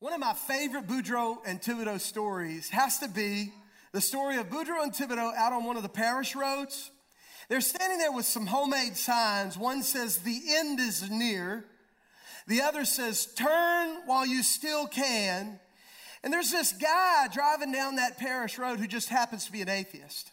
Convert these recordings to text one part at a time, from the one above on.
One of my favorite Boudreaux and Thibodeau stories has to be the story of Boudreaux and Thibodeau out on one of the parish roads. They're standing there with some homemade signs. One says, The end is near. The other says, Turn while you still can. And there's this guy driving down that parish road who just happens to be an atheist.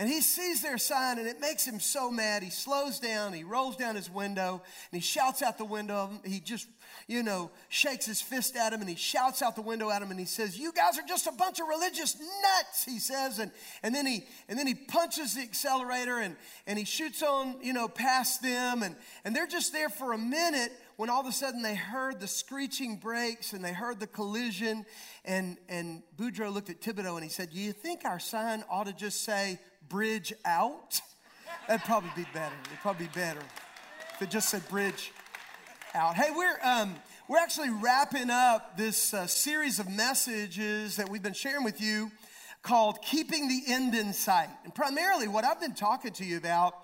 And he sees their sign and it makes him so mad. He slows down, he rolls down his window, and he shouts out the window. He just, you know, shakes his fist at him and he shouts out the window at him and he says, You guys are just a bunch of religious nuts, he says. And, and then he and then he punches the accelerator and, and he shoots on, you know, past them. And, and they're just there for a minute when all of a sudden they heard the screeching brakes and they heard the collision. And, and Boudreaux looked at Thibodeau and he said, Do you think our sign ought to just say, bridge out? That'd probably be better. It'd probably be better if it just said bridge out. Hey, we're um, we're actually wrapping up this uh, series of messages that we've been sharing with you called "Keeping the End in Sight." And primarily, what I've been talking to you about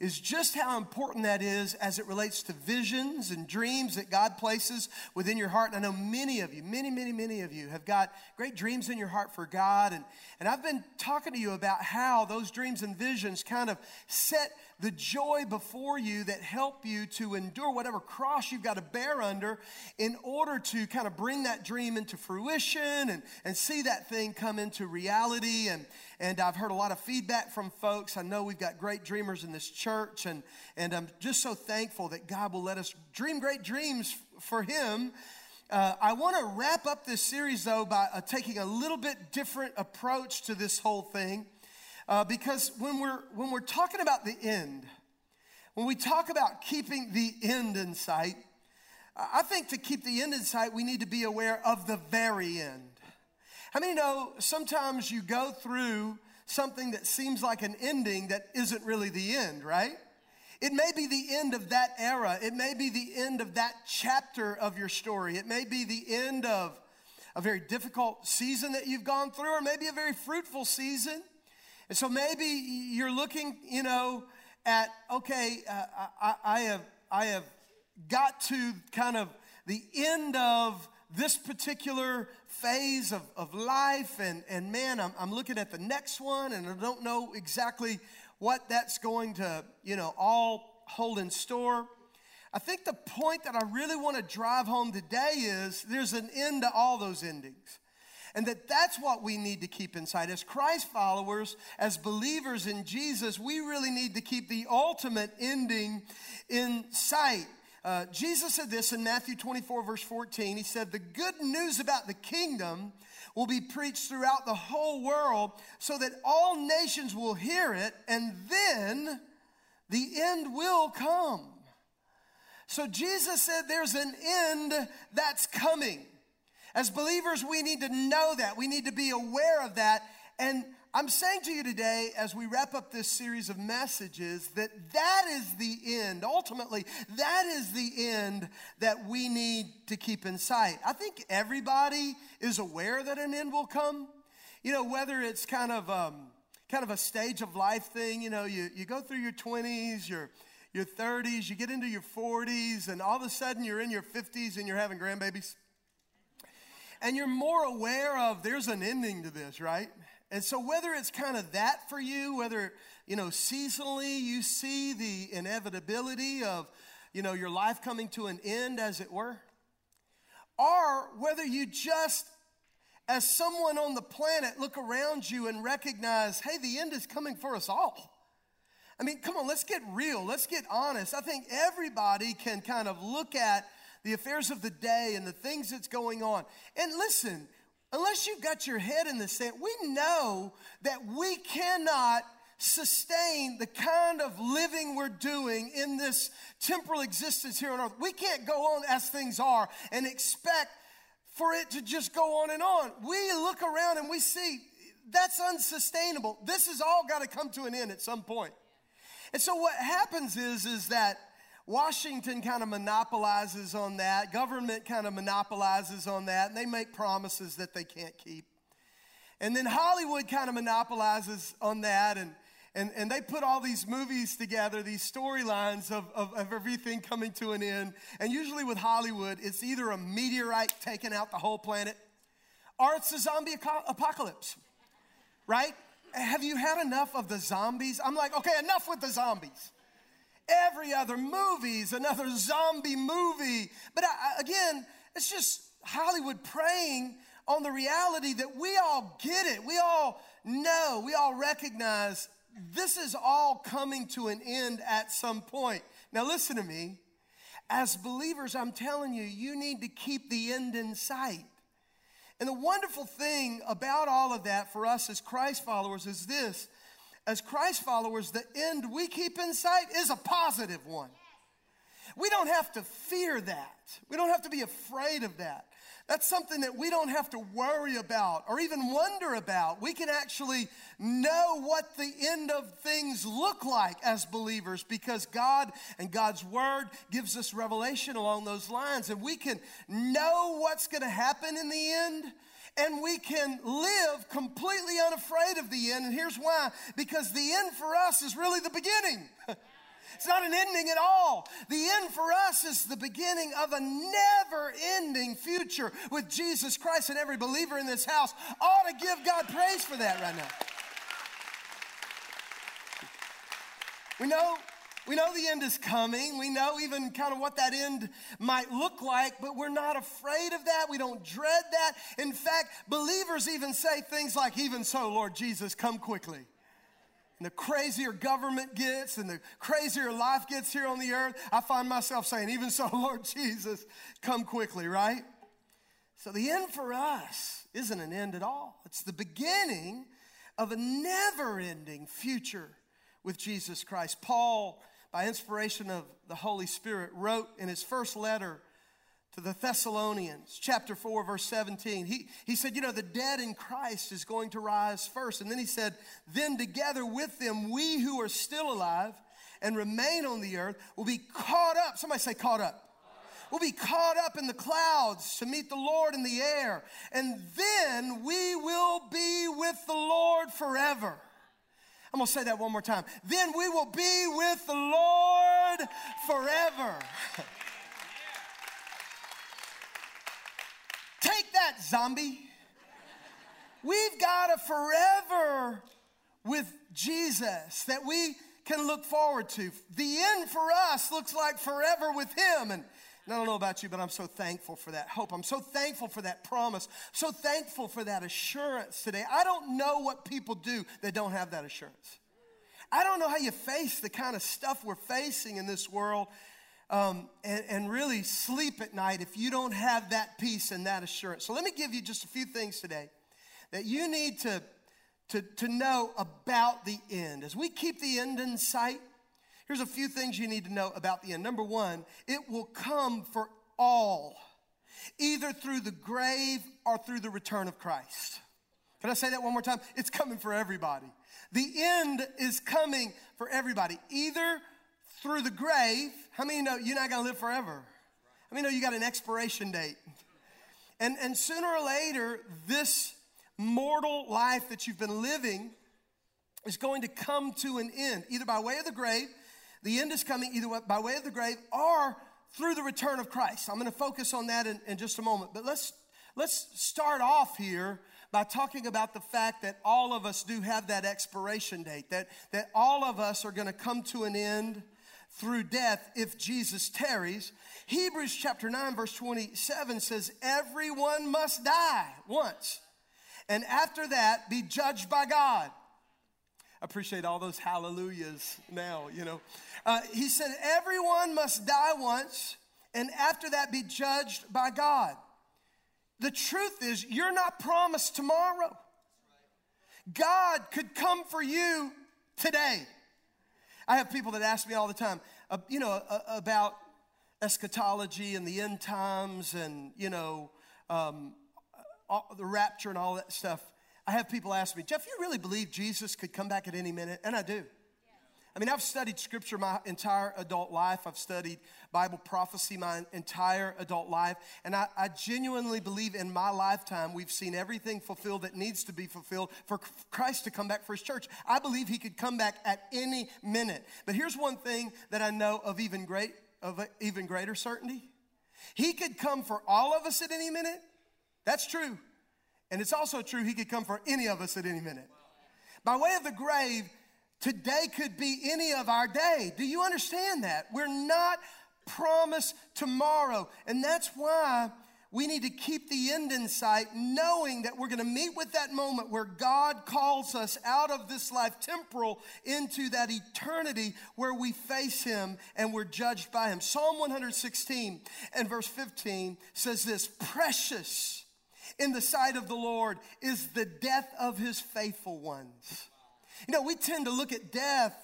is just how important that is as it relates to visions and dreams that God places within your heart. And I know many of you, many, many, many of you have got great dreams in your heart for God. And, and I've been talking to you about how those dreams and visions kind of set the joy before you that help you to endure whatever cross you've got to bear under in order to kind of bring that dream into fruition and, and see that thing come into reality. And, and I've heard a lot of feedback from folks. I know we've got great dreamers in this church, and, and I'm just so thankful that God will let us dream great dreams for Him. Uh, I want to wrap up this series, though, by uh, taking a little bit different approach to this whole thing. Uh, because when we're, when we're talking about the end, when we talk about keeping the end in sight, I think to keep the end in sight, we need to be aware of the very end. How many know sometimes you go through something that seems like an ending that isn't really the end, right? It may be the end of that era. It may be the end of that chapter of your story. It may be the end of a very difficult season that you've gone through, or maybe a very fruitful season. And so maybe you're looking, you know, at, okay, uh, I, I, have, I have got to kind of the end of this particular phase of, of life, and, and man, I'm, I'm looking at the next one, and I don't know exactly what that's going to, you know, all hold in store. I think the point that I really want to drive home today is there's an end to all those endings. And that that's what we need to keep inside. As Christ followers, as believers in Jesus, we really need to keep the ultimate ending in sight. Uh, Jesus said this in Matthew 24, verse 14. He said, The good news about the kingdom will be preached throughout the whole world so that all nations will hear it, and then the end will come. So Jesus said, There's an end that's coming. As believers, we need to know that. We need to be aware of that. And I'm saying to you today, as we wrap up this series of messages, that that is the end. Ultimately, that is the end that we need to keep in sight. I think everybody is aware that an end will come. You know, whether it's kind of um, kind of a stage of life thing. You know, you, you go through your 20s, your your 30s, you get into your 40s, and all of a sudden you're in your 50s and you're having grandbabies and you're more aware of there's an ending to this, right? And so whether it's kind of that for you, whether, you know, seasonally you see the inevitability of, you know, your life coming to an end, as it were, or whether you just, as someone on the planet, look around you and recognize, hey, the end is coming for us all. I mean, come on, let's get real. Let's get honest. I think everybody can kind of look at the affairs of the day and the things that's going on. And listen, unless you've got your head in the sand, we know that we cannot sustain the kind of living we're doing in this temporal existence here on earth. We can't go on as things are and expect for it to just go on and on. We look around and we see that's unsustainable. This has all got to come to an end at some point. And so what happens is is that Washington kind of monopolizes on that. Government kind of monopolizes on that. And they make promises that they can't keep. And then Hollywood kind of monopolizes on that. And, And, and they put all these movies together, these storylines of, of, of everything coming to an end. And usually with Hollywood, it's either a meteorite taking out the whole planet or it's a zombie apocalypse, right? Have you had enough of the zombies? I'm like, okay, enough with the zombies. Every other movie's another zombie movie. But I, again, it's just Hollywood preying on the reality that we all get it. We all know, we all recognize this is all coming to an end at some point. Now, listen to me. As believers, I'm telling you, you need to keep the end in sight. And the wonderful thing about all of that for us as Christ followers is this as Christ followers, the end we keep in sight is a positive one. We don't have to fear that. We don't have to be afraid of that. That's something that we don't have to worry about or even wonder about. We can actually know what the end of things look like as believers because God and God's Word gives us revelation along those lines. And we can know what's going to happen in the end and we can live completely unafraid of the end. And here's why because the end for us is really the beginning. It's not an ending at all. The end for us is the beginning of a never ending future with Jesus Christ, and every believer in this house ought to give God praise for that right now. We know we know the end is coming. We know even kind of what that end might look like, but we're not afraid of that. We don't dread that. In fact, believers even say things like, Even so, Lord Jesus, come quickly. And the crazier government gets and the crazier life gets here on the earth, I find myself saying, Even so, Lord Jesus, come quickly, right? So the end for us isn't an end at all, it's the beginning of a never ending future with Jesus Christ. Paul, by inspiration of the Holy Spirit, wrote in his first letter to the Thessalonians, chapter 4, verse 17. He, he said, You know, the dead in Christ is going to rise first. And then he said, Then together with them, we who are still alive and remain on the earth will be caught up. Somebody say, caught up. We'll be caught up in the clouds to meet the Lord in the air. And then we will be with the Lord forever. I'm gonna say that one more time. Then we will be with the Lord forever. Take that, zombie. We've got a forever with Jesus that we can look forward to. The end for us looks like forever with Him. And, and I don't know about you, but I'm so thankful for that hope. I'm so thankful for that promise. So thankful for that assurance today. I don't know what people do that don't have that assurance. I don't know how you face the kind of stuff we're facing in this world um, and, and really sleep at night if you don't have that peace and that assurance. So let me give you just a few things today that you need to, to, to know about the end. As we keep the end in sight, here's a few things you need to know about the end. Number one, it will come for all, either through the grave or through the return of Christ. Can I say that one more time? It's coming for everybody. The end is coming for everybody, either through the grave. How many know you're not going to live forever? How many know you got an expiration date? And, and sooner or later, this mortal life that you've been living is going to come to an end, either by way of the grave, the end is coming either by way of the grave or through the return of Christ. I'm going to focus on that in, in just a moment. But let's, let's start off here by talking about the fact that all of us do have that expiration date, that, that all of us are going to come to an end through death if Jesus tarries. Hebrews chapter 9, verse 27 says, Everyone must die once, and after that be judged by God. Appreciate all those hallelujahs now, you know. Uh, he said, Everyone must die once, and after that be judged by God. The truth is, you're not promised tomorrow. God could come for you today. I have people that ask me all the time, uh, you know, uh, about eschatology and the end times and, you know, um, the rapture and all that stuff. I have people ask me, Jeff, you really believe Jesus could come back at any minute? And I do. I mean, I've studied scripture my entire adult life. I've studied Bible prophecy my entire adult life. And I, I, genuinely believe in my lifetime we've seen everything fulfilled that needs to be fulfilled for Christ to come back for his church. I believe he could come back at any minute. But here's one thing that I know of even great of even greater certainty. He could come for all of us at any minute. That's true. And it's also true he could come for any of us at any minute. By way of the grave, Today could be any of our day. Do you understand that? We're not promised tomorrow. And that's why we need to keep the end in sight, knowing that we're going to meet with that moment where God calls us out of this life temporal into that eternity where we face Him and we're judged by Him. Psalm 116 and verse 15 says this Precious in the sight of the Lord is the death of His faithful ones. You know, we tend to look at death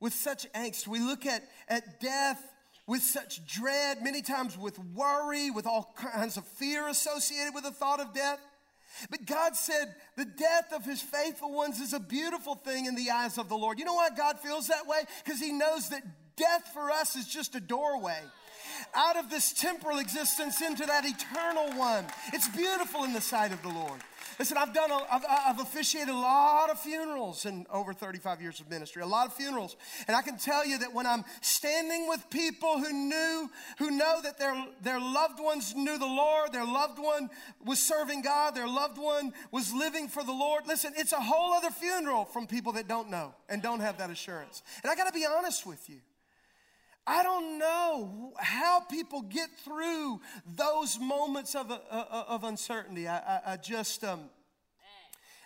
with such angst. We look at, at death with such dread, many times with worry, with all kinds of fear associated with the thought of death. But God said the death of his faithful ones is a beautiful thing in the eyes of the Lord. You know why God feels that way? Because he knows that death for us is just a doorway out of this temporal existence into that eternal one. It's beautiful in the sight of the Lord. Listen, I've done, a, I've, I've officiated a lot of funerals in over 35 years of ministry, a lot of funerals. And I can tell you that when I'm standing with people who knew, who know that their, their loved ones knew the Lord, their loved one was serving God, their loved one was living for the Lord, listen, it's a whole other funeral from people that don't know and don't have that assurance. And I got to be honest with you. I don't know how people get through those moments of, uh, uh, of uncertainty. I, I, I just, um,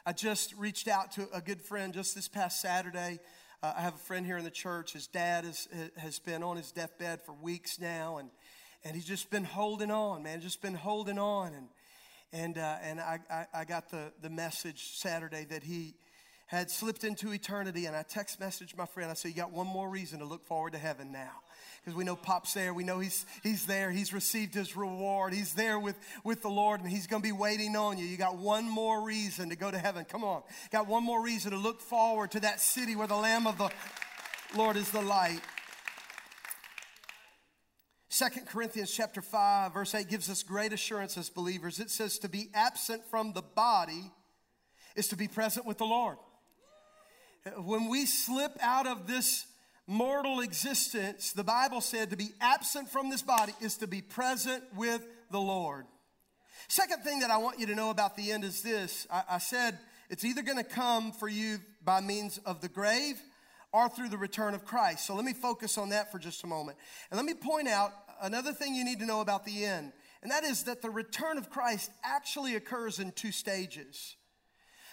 I just reached out to a good friend just this past Saturday. Uh, I have a friend here in the church. His dad is, has been on his deathbed for weeks now, and, and he's just been holding on, man, just been holding on. And, and, uh, and I, I, I got the, the message Saturday that he had slipped into eternity, and I text messaged my friend. I said, You got one more reason to look forward to heaven now because we know Pop's there. We know he's, he's there. He's received his reward. He's there with, with the Lord and he's going to be waiting on you. You got one more reason to go to heaven. Come on. Got one more reason to look forward to that city where the Lamb of the Lord is the light. Second Corinthians chapter 5 verse 8 gives us great assurance as believers. It says to be absent from the body is to be present with the Lord. When we slip out of this mortal existence, the Bible said to be absent from this body is to be present with the Lord. Second thing that I want you to know about the end is this I, I said it's either going to come for you by means of the grave or through the return of Christ. So let me focus on that for just a moment. And let me point out another thing you need to know about the end, and that is that the return of Christ actually occurs in two stages.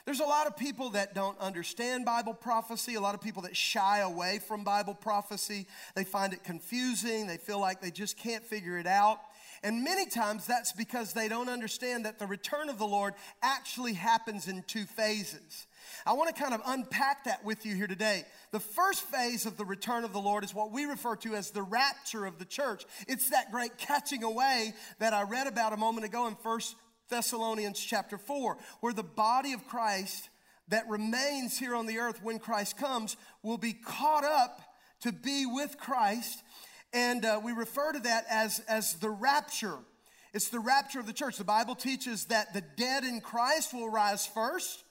There's a lot of people that don't understand Bible prophecy, a lot of people that shy away from Bible prophecy. They find it confusing, they feel like they just can't figure it out. And many times that's because they don't understand that the return of the Lord actually happens in two phases. I want to kind of unpack that with you here today. The first phase of the return of the Lord is what we refer to as the rapture of the church. It's that great catching away that I read about a moment ago in First Thessalonians chapter 4, where the body of Christ that remains here on the earth when Christ comes will be caught up to be with Christ. And uh, we refer to that as, as the rapture. It's the rapture of the church. The Bible teaches that the dead in Christ will rise first.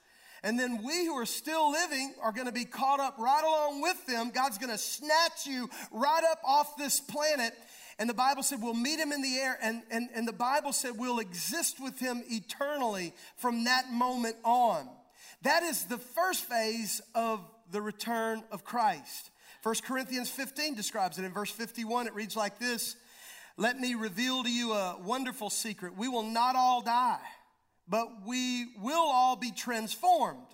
And then we who are still living are going to be caught up right along with them. God's going to snatch you right up off this planet and the Bible said we'll meet him in the air, and, and, and the Bible said we'll exist with him eternally from that moment on. That is the first phase of the return of Christ. 1 Corinthians 15 describes it. In verse 51, it reads like this Let me reveal to you a wonderful secret. We will not all die, but we will all be transformed.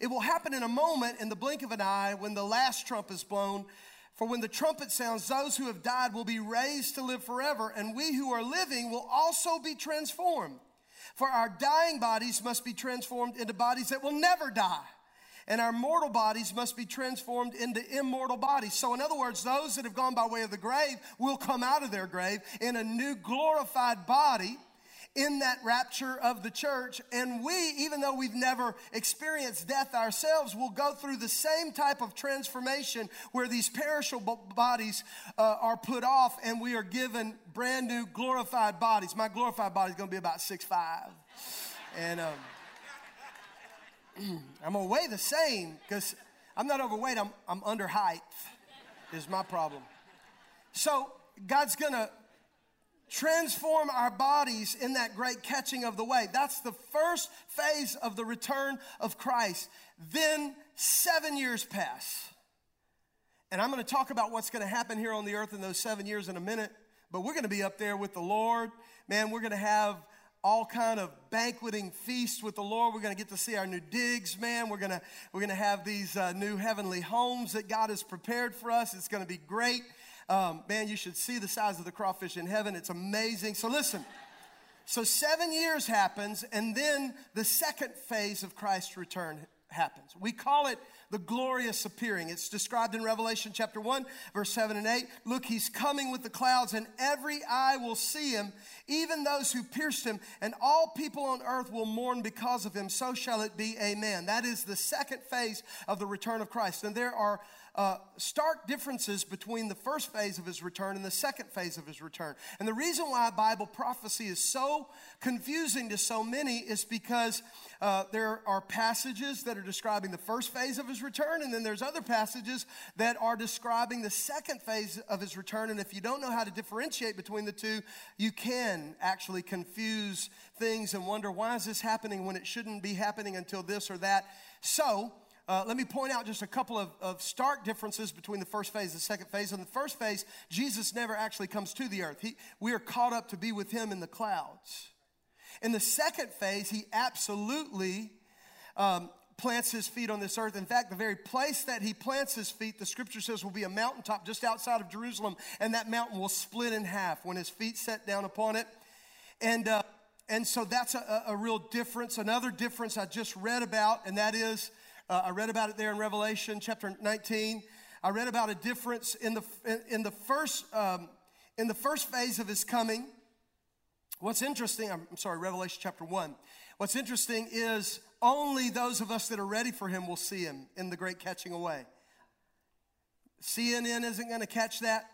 It will happen in a moment, in the blink of an eye, when the last trump is blown. For when the trumpet sounds, those who have died will be raised to live forever, and we who are living will also be transformed. For our dying bodies must be transformed into bodies that will never die, and our mortal bodies must be transformed into immortal bodies. So, in other words, those that have gone by way of the grave will come out of their grave in a new glorified body in that rapture of the church. And we, even though we've never experienced death ourselves, will go through the same type of transformation where these perishable bodies uh, are put off and we are given brand new glorified bodies. My glorified body is going to be about six five, And um, I'm going to weigh the same because I'm not overweight, I'm, I'm under height, is my problem. So God's going to transform our bodies in that great catching of the way. That's the first phase of the return of Christ. Then seven years pass. And I'm going to talk about what's going to happen here on the earth in those seven years in a minute. But we're going to be up there with the Lord. Man, we're going to have all kind of banqueting feasts with the Lord. We're going to get to see our new digs, man. We're going to we're going to have these uh, new heavenly homes that God has prepared for us. It's going to be great. Um, man, you should see the size of the crawfish in heaven. It's amazing. So listen. So seven years happens, and then the second phase of Christ's return happens. We call it the glorious appearing. It's described in Revelation chapter 1, verse 7 and 8. Look, he's coming with the clouds, and every eye will see him, even those who pierced him, and all people on earth will mourn because of him. So shall it be. Amen. That is the second phase of the return of Christ. And there are uh, stark differences between the first phase of his return and the second phase of his return. And the reason why Bible prophecy is so confusing to so many is because uh, there are passages that are describing the first phase of his return, and then there's other passages that are describing the second phase of his return. And if you don't know how to differentiate between the two, you can actually confuse things and wonder why is this happening when it shouldn't be happening until this or that. So, uh, let me point out just a couple of, of, stark differences between the first phase and the second phase. In the first phase, Jesus never actually comes to the earth. He, we are caught up to be with him in the clouds. In the second phase, he absolutely um, plants his feet on this earth. In fact, the very place that he plants his feet, the scripture says, will be a mountaintop just outside of Jerusalem, and that mountain will split in half when his feet set down upon it. And, uh, and so that's a, a real difference. Another difference I just read about, and that is uh, I read about it there in Revelation chapter 19. I read about a difference in the, in the, first, um, in the first phase of his coming. What's interesting, I'm sorry, Revelation chapter 1. What's interesting is only those of us that are ready for him will see him in the great catching away. CNN isn't going to catch that.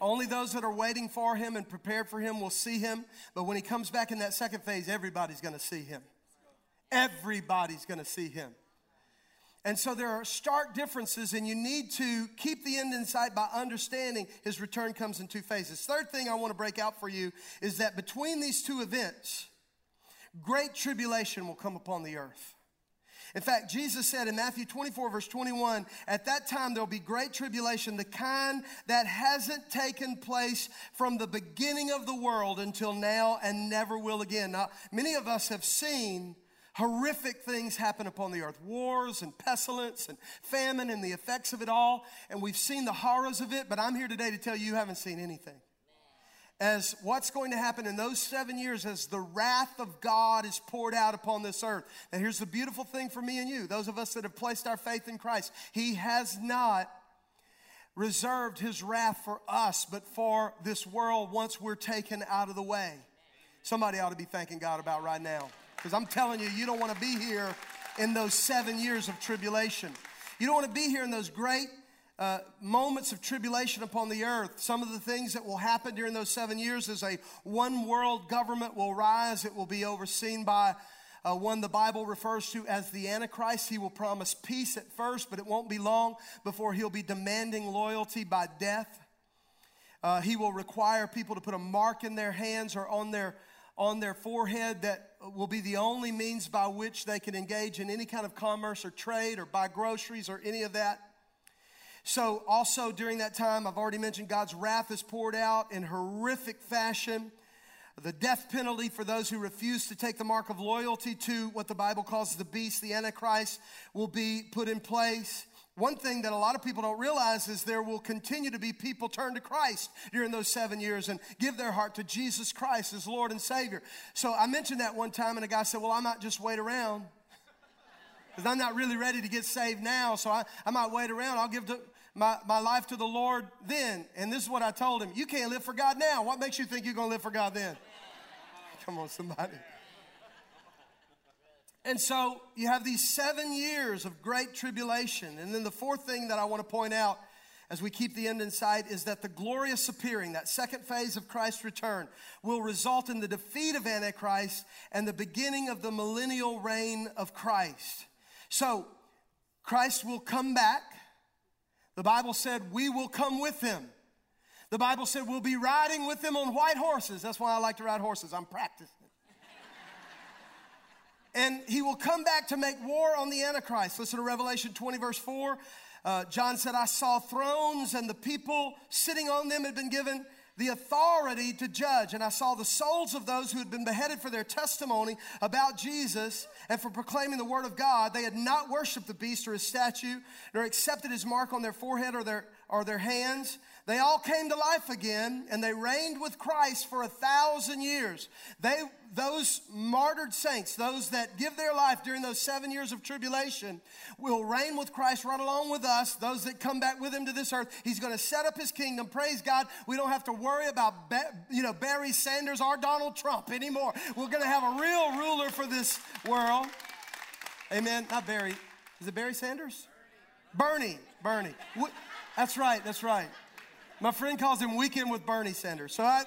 Only those that are waiting for him and prepared for him will see him. But when he comes back in that second phase, everybody's going to see him. Everybody's going to see him. And so there are stark differences, and you need to keep the end in sight by understanding his return comes in two phases. Third thing I want to break out for you is that between these two events, great tribulation will come upon the earth. In fact, Jesus said in Matthew 24, verse 21, at that time there'll be great tribulation, the kind that hasn't taken place from the beginning of the world until now and never will again. Now, many of us have seen horrific things happen upon the earth wars and pestilence and famine and the effects of it all. And we've seen the horrors of it, but I'm here today to tell you you haven't seen anything. As what's going to happen in those seven years as the wrath of God is poured out upon this earth. Now, here's the beautiful thing for me and you, those of us that have placed our faith in Christ. He has not reserved his wrath for us, but for this world once we're taken out of the way. Somebody ought to be thanking God about right now. Because I'm telling you, you don't want to be here in those seven years of tribulation. You don't want to be here in those great uh, moments of tribulation upon the earth. Some of the things that will happen during those seven years is a one world government will rise. It will be overseen by uh, one the Bible refers to as the Antichrist. He will promise peace at first, but it won't be long before he'll be demanding loyalty by death. Uh, he will require people to put a mark in their hands or on their on their forehead that will be the only means by which they can engage in any kind of commerce or trade or buy groceries or any of that. So, also during that time, I've already mentioned God's wrath is poured out in horrific fashion. The death penalty for those who refuse to take the mark of loyalty to what the Bible calls the beast, the Antichrist, will be put in place. One thing that a lot of people don't realize is there will continue to be people turn to Christ during those seven years and give their heart to Jesus Christ as Lord and Savior. So I mentioned that one time, and a guy said, Well, I might just wait around because I'm not really ready to get saved now, so I, I might wait around. I'll give the, my, my life to the Lord then. And this is what I told him You can't live for God now. What makes you think you're going to live for God then? Come on, somebody. And so you have these seven years of great tribulation. And then the fourth thing that I want to point out as we keep the end in sight is that the glorious appearing, that second phase of Christ's return, will result in the defeat of Antichrist and the beginning of the millennial reign of Christ. So Christ will come back. The Bible said we will come with him. The Bible said we'll be riding with him on white horses. That's why I like to ride horses. I'm practicing and he will come back to make war on the Antichrist. Listen to Revelation 20, verse 4. Uh, John said, I saw thrones, and the people sitting on them had been given the authority to judge. And I saw the souls of those who had been beheaded for their testimony about Jesus and for proclaiming the word of God. They had not worshiped the beast or his statue, nor accepted his mark on their forehead or their, or their hands. They all came to life again and they reigned with Christ for a thousand years. They, those martyred saints, those that give their life during those seven years of tribulation, will reign with Christ right along with us. Those that come back with him to this earth, he's going to set up his kingdom. Praise God. We don't have to worry about, you know, Barry Sanders or Donald Trump anymore. We're going to have a real ruler for this world. Amen. Not Barry. Is it Barry Sanders? Bernie. Bernie. Bernie. That's right. That's right. My friend calls him Weekend with Bernie Sanders. So I,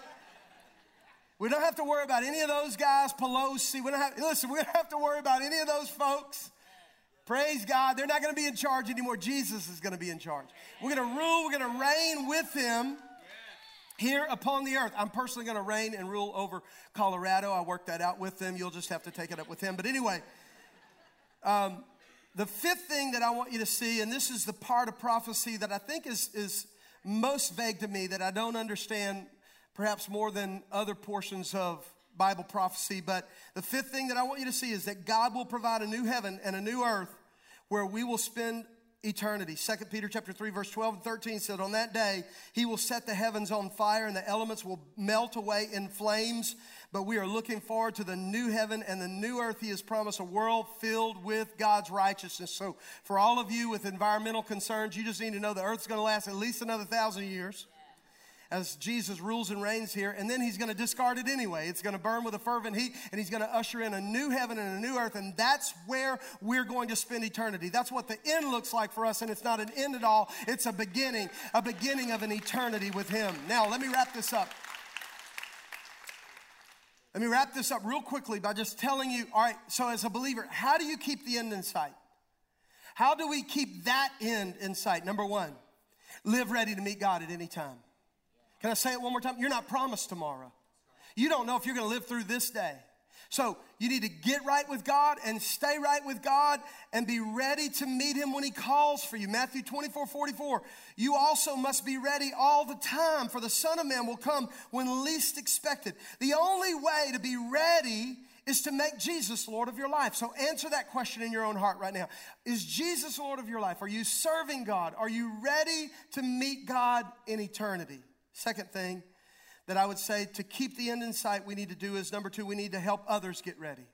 we don't have to worry about any of those guys, Pelosi. We don't have, listen, we don't have to worry about any of those folks. Praise God. They're not going to be in charge anymore. Jesus is going to be in charge. We're going to rule, we're going to reign with him here upon the earth. I'm personally going to reign and rule over Colorado. I worked that out with them. You'll just have to take it up with him. But anyway, um, the fifth thing that I want you to see, and this is the part of prophecy that I think is, is most vague to me that I don't understand perhaps more than other portions of Bible prophecy. But the fifth thing that I want you to see is that God will provide a new heaven and a new earth where we will spend eternity. 2 Peter chapter 3 verse 12 and 13 said on that day he will set the heavens on fire and the elements will melt away in flames but we are looking forward to the new heaven and the new earth he has promised a world filled with God's righteousness. So for all of you with environmental concerns you just need to know the earth's going to last at least another 1000 years as Jesus rules and reigns here, and then he's going to discard it anyway. It's going to burn with a fervent heat, and he's going to usher in a new heaven and a new earth, and that's where we're going to spend eternity. That's what the end looks like for us, and it's not an end at all, it's a beginning, a beginning of an eternity with him. Now, let me wrap this up. Let me wrap this up real quickly by just telling you all right, so as a believer, how do you keep the end in sight? How do we keep that end in sight? Number one, live ready to meet God at any time. Can I say it one more time? You're not promised tomorrow. You don't know if you're going to live through this day. So you need to get right with God and stay right with God and be ready to meet Him when He calls for you. Matthew 24 44. You also must be ready all the time, for the Son of Man will come when least expected. The only way to be ready is to make Jesus Lord of your life. So answer that question in your own heart right now. Is Jesus Lord of your life? Are you serving God? Are you ready to meet God in eternity? Second thing that I would say to keep the end in sight, we need to do is number two, we need to help others get ready.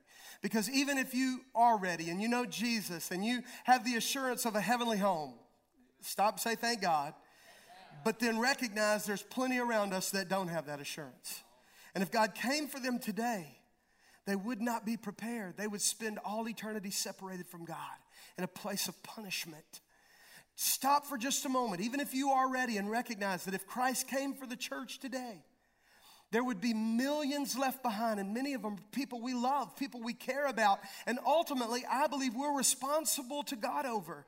Because even if you are ready and you know Jesus and you have the assurance of a heavenly home, stop say thank God, but then recognize there's plenty around us that don't have that assurance. And if God came for them today, they would not be prepared. They would spend all eternity separated from God in a place of punishment. Stop for just a moment, even if you are ready, and recognize that if Christ came for the church today, there would be millions left behind, and many of them people we love, people we care about, and ultimately, I believe we're responsible to God over.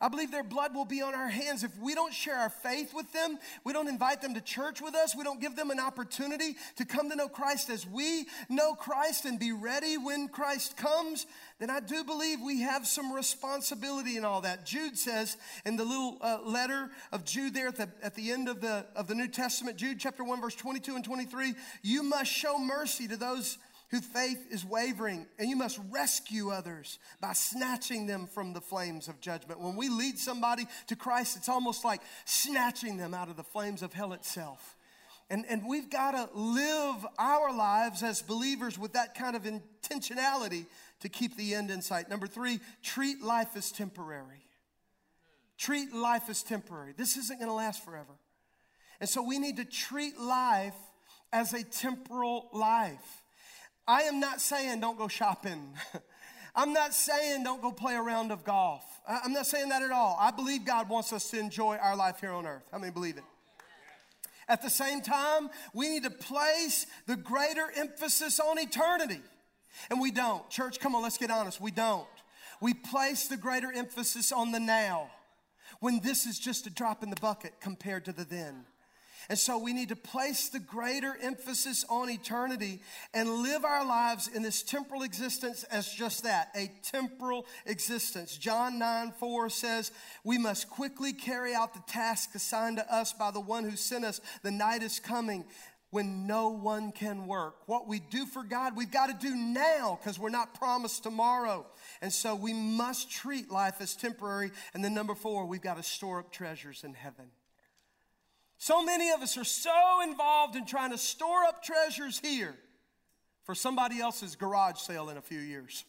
I believe their blood will be on our hands if we don't share our faith with them. We don't invite them to church with us. We don't give them an opportunity to come to know Christ as we know Christ and be ready when Christ comes. Then I do believe we have some responsibility in all that. Jude says in the little uh, letter of Jude there at the, at the end of the, of the New Testament, Jude chapter 1, verse 22 and 23, you must show mercy to those whose faith is wavering, and you must rescue others by snatching them from the flames of judgment. When we lead somebody to Christ, it's almost like snatching them out of the flames of hell itself. And, and we've got to live our lives as believers with that kind of intentionality to keep the end in sight. Number three, treat life as temporary. Treat life as temporary. This isn't going to last forever. And so we need to treat life as a temporal life. I am not saying don't go shopping. I'm not saying don't go play a round of golf. I'm not saying that at all. I believe God wants us to enjoy our life here on earth. How many believe it? At the same time, we need to place the greater emphasis on eternity. And we don't. Church, come on, let's get honest. We don't. We place the greater emphasis on the now when this is just a drop in the bucket compared to the then. And so we need to place the greater emphasis on eternity and live our lives in this temporal existence as just that a temporal existence. John 9 4 says, We must quickly carry out the task assigned to us by the one who sent us. The night is coming when no one can work. What we do for God, we've got to do now because we're not promised tomorrow. And so we must treat life as temporary. And then, number four, we've got to store up treasures in heaven. So many of us are so involved in trying to store up treasures here for somebody else's garage sale in a few years.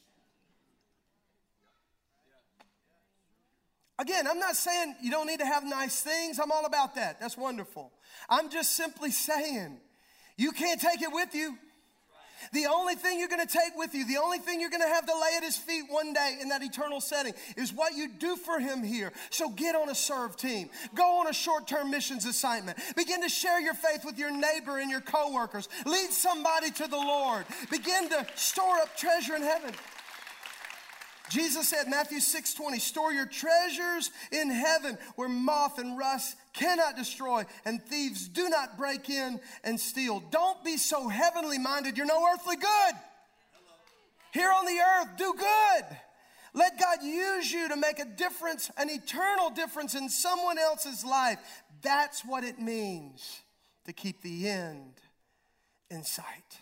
Again, I'm not saying you don't need to have nice things. I'm all about that. That's wonderful. I'm just simply saying you can't take it with you. The only thing you're going to take with you, the only thing you're going to have to lay at his feet one day in that eternal setting is what you do for him here. So get on a serve team. Go on a short-term missions assignment. Begin to share your faith with your neighbor and your coworkers. Lead somebody to the Lord. Begin to store up treasure in heaven. Jesus said, Matthew 6 20, store your treasures in heaven where moth and rust cannot destroy and thieves do not break in and steal. Don't be so heavenly minded, you're no earthly good. Here on the earth, do good. Let God use you to make a difference, an eternal difference in someone else's life. That's what it means to keep the end in sight.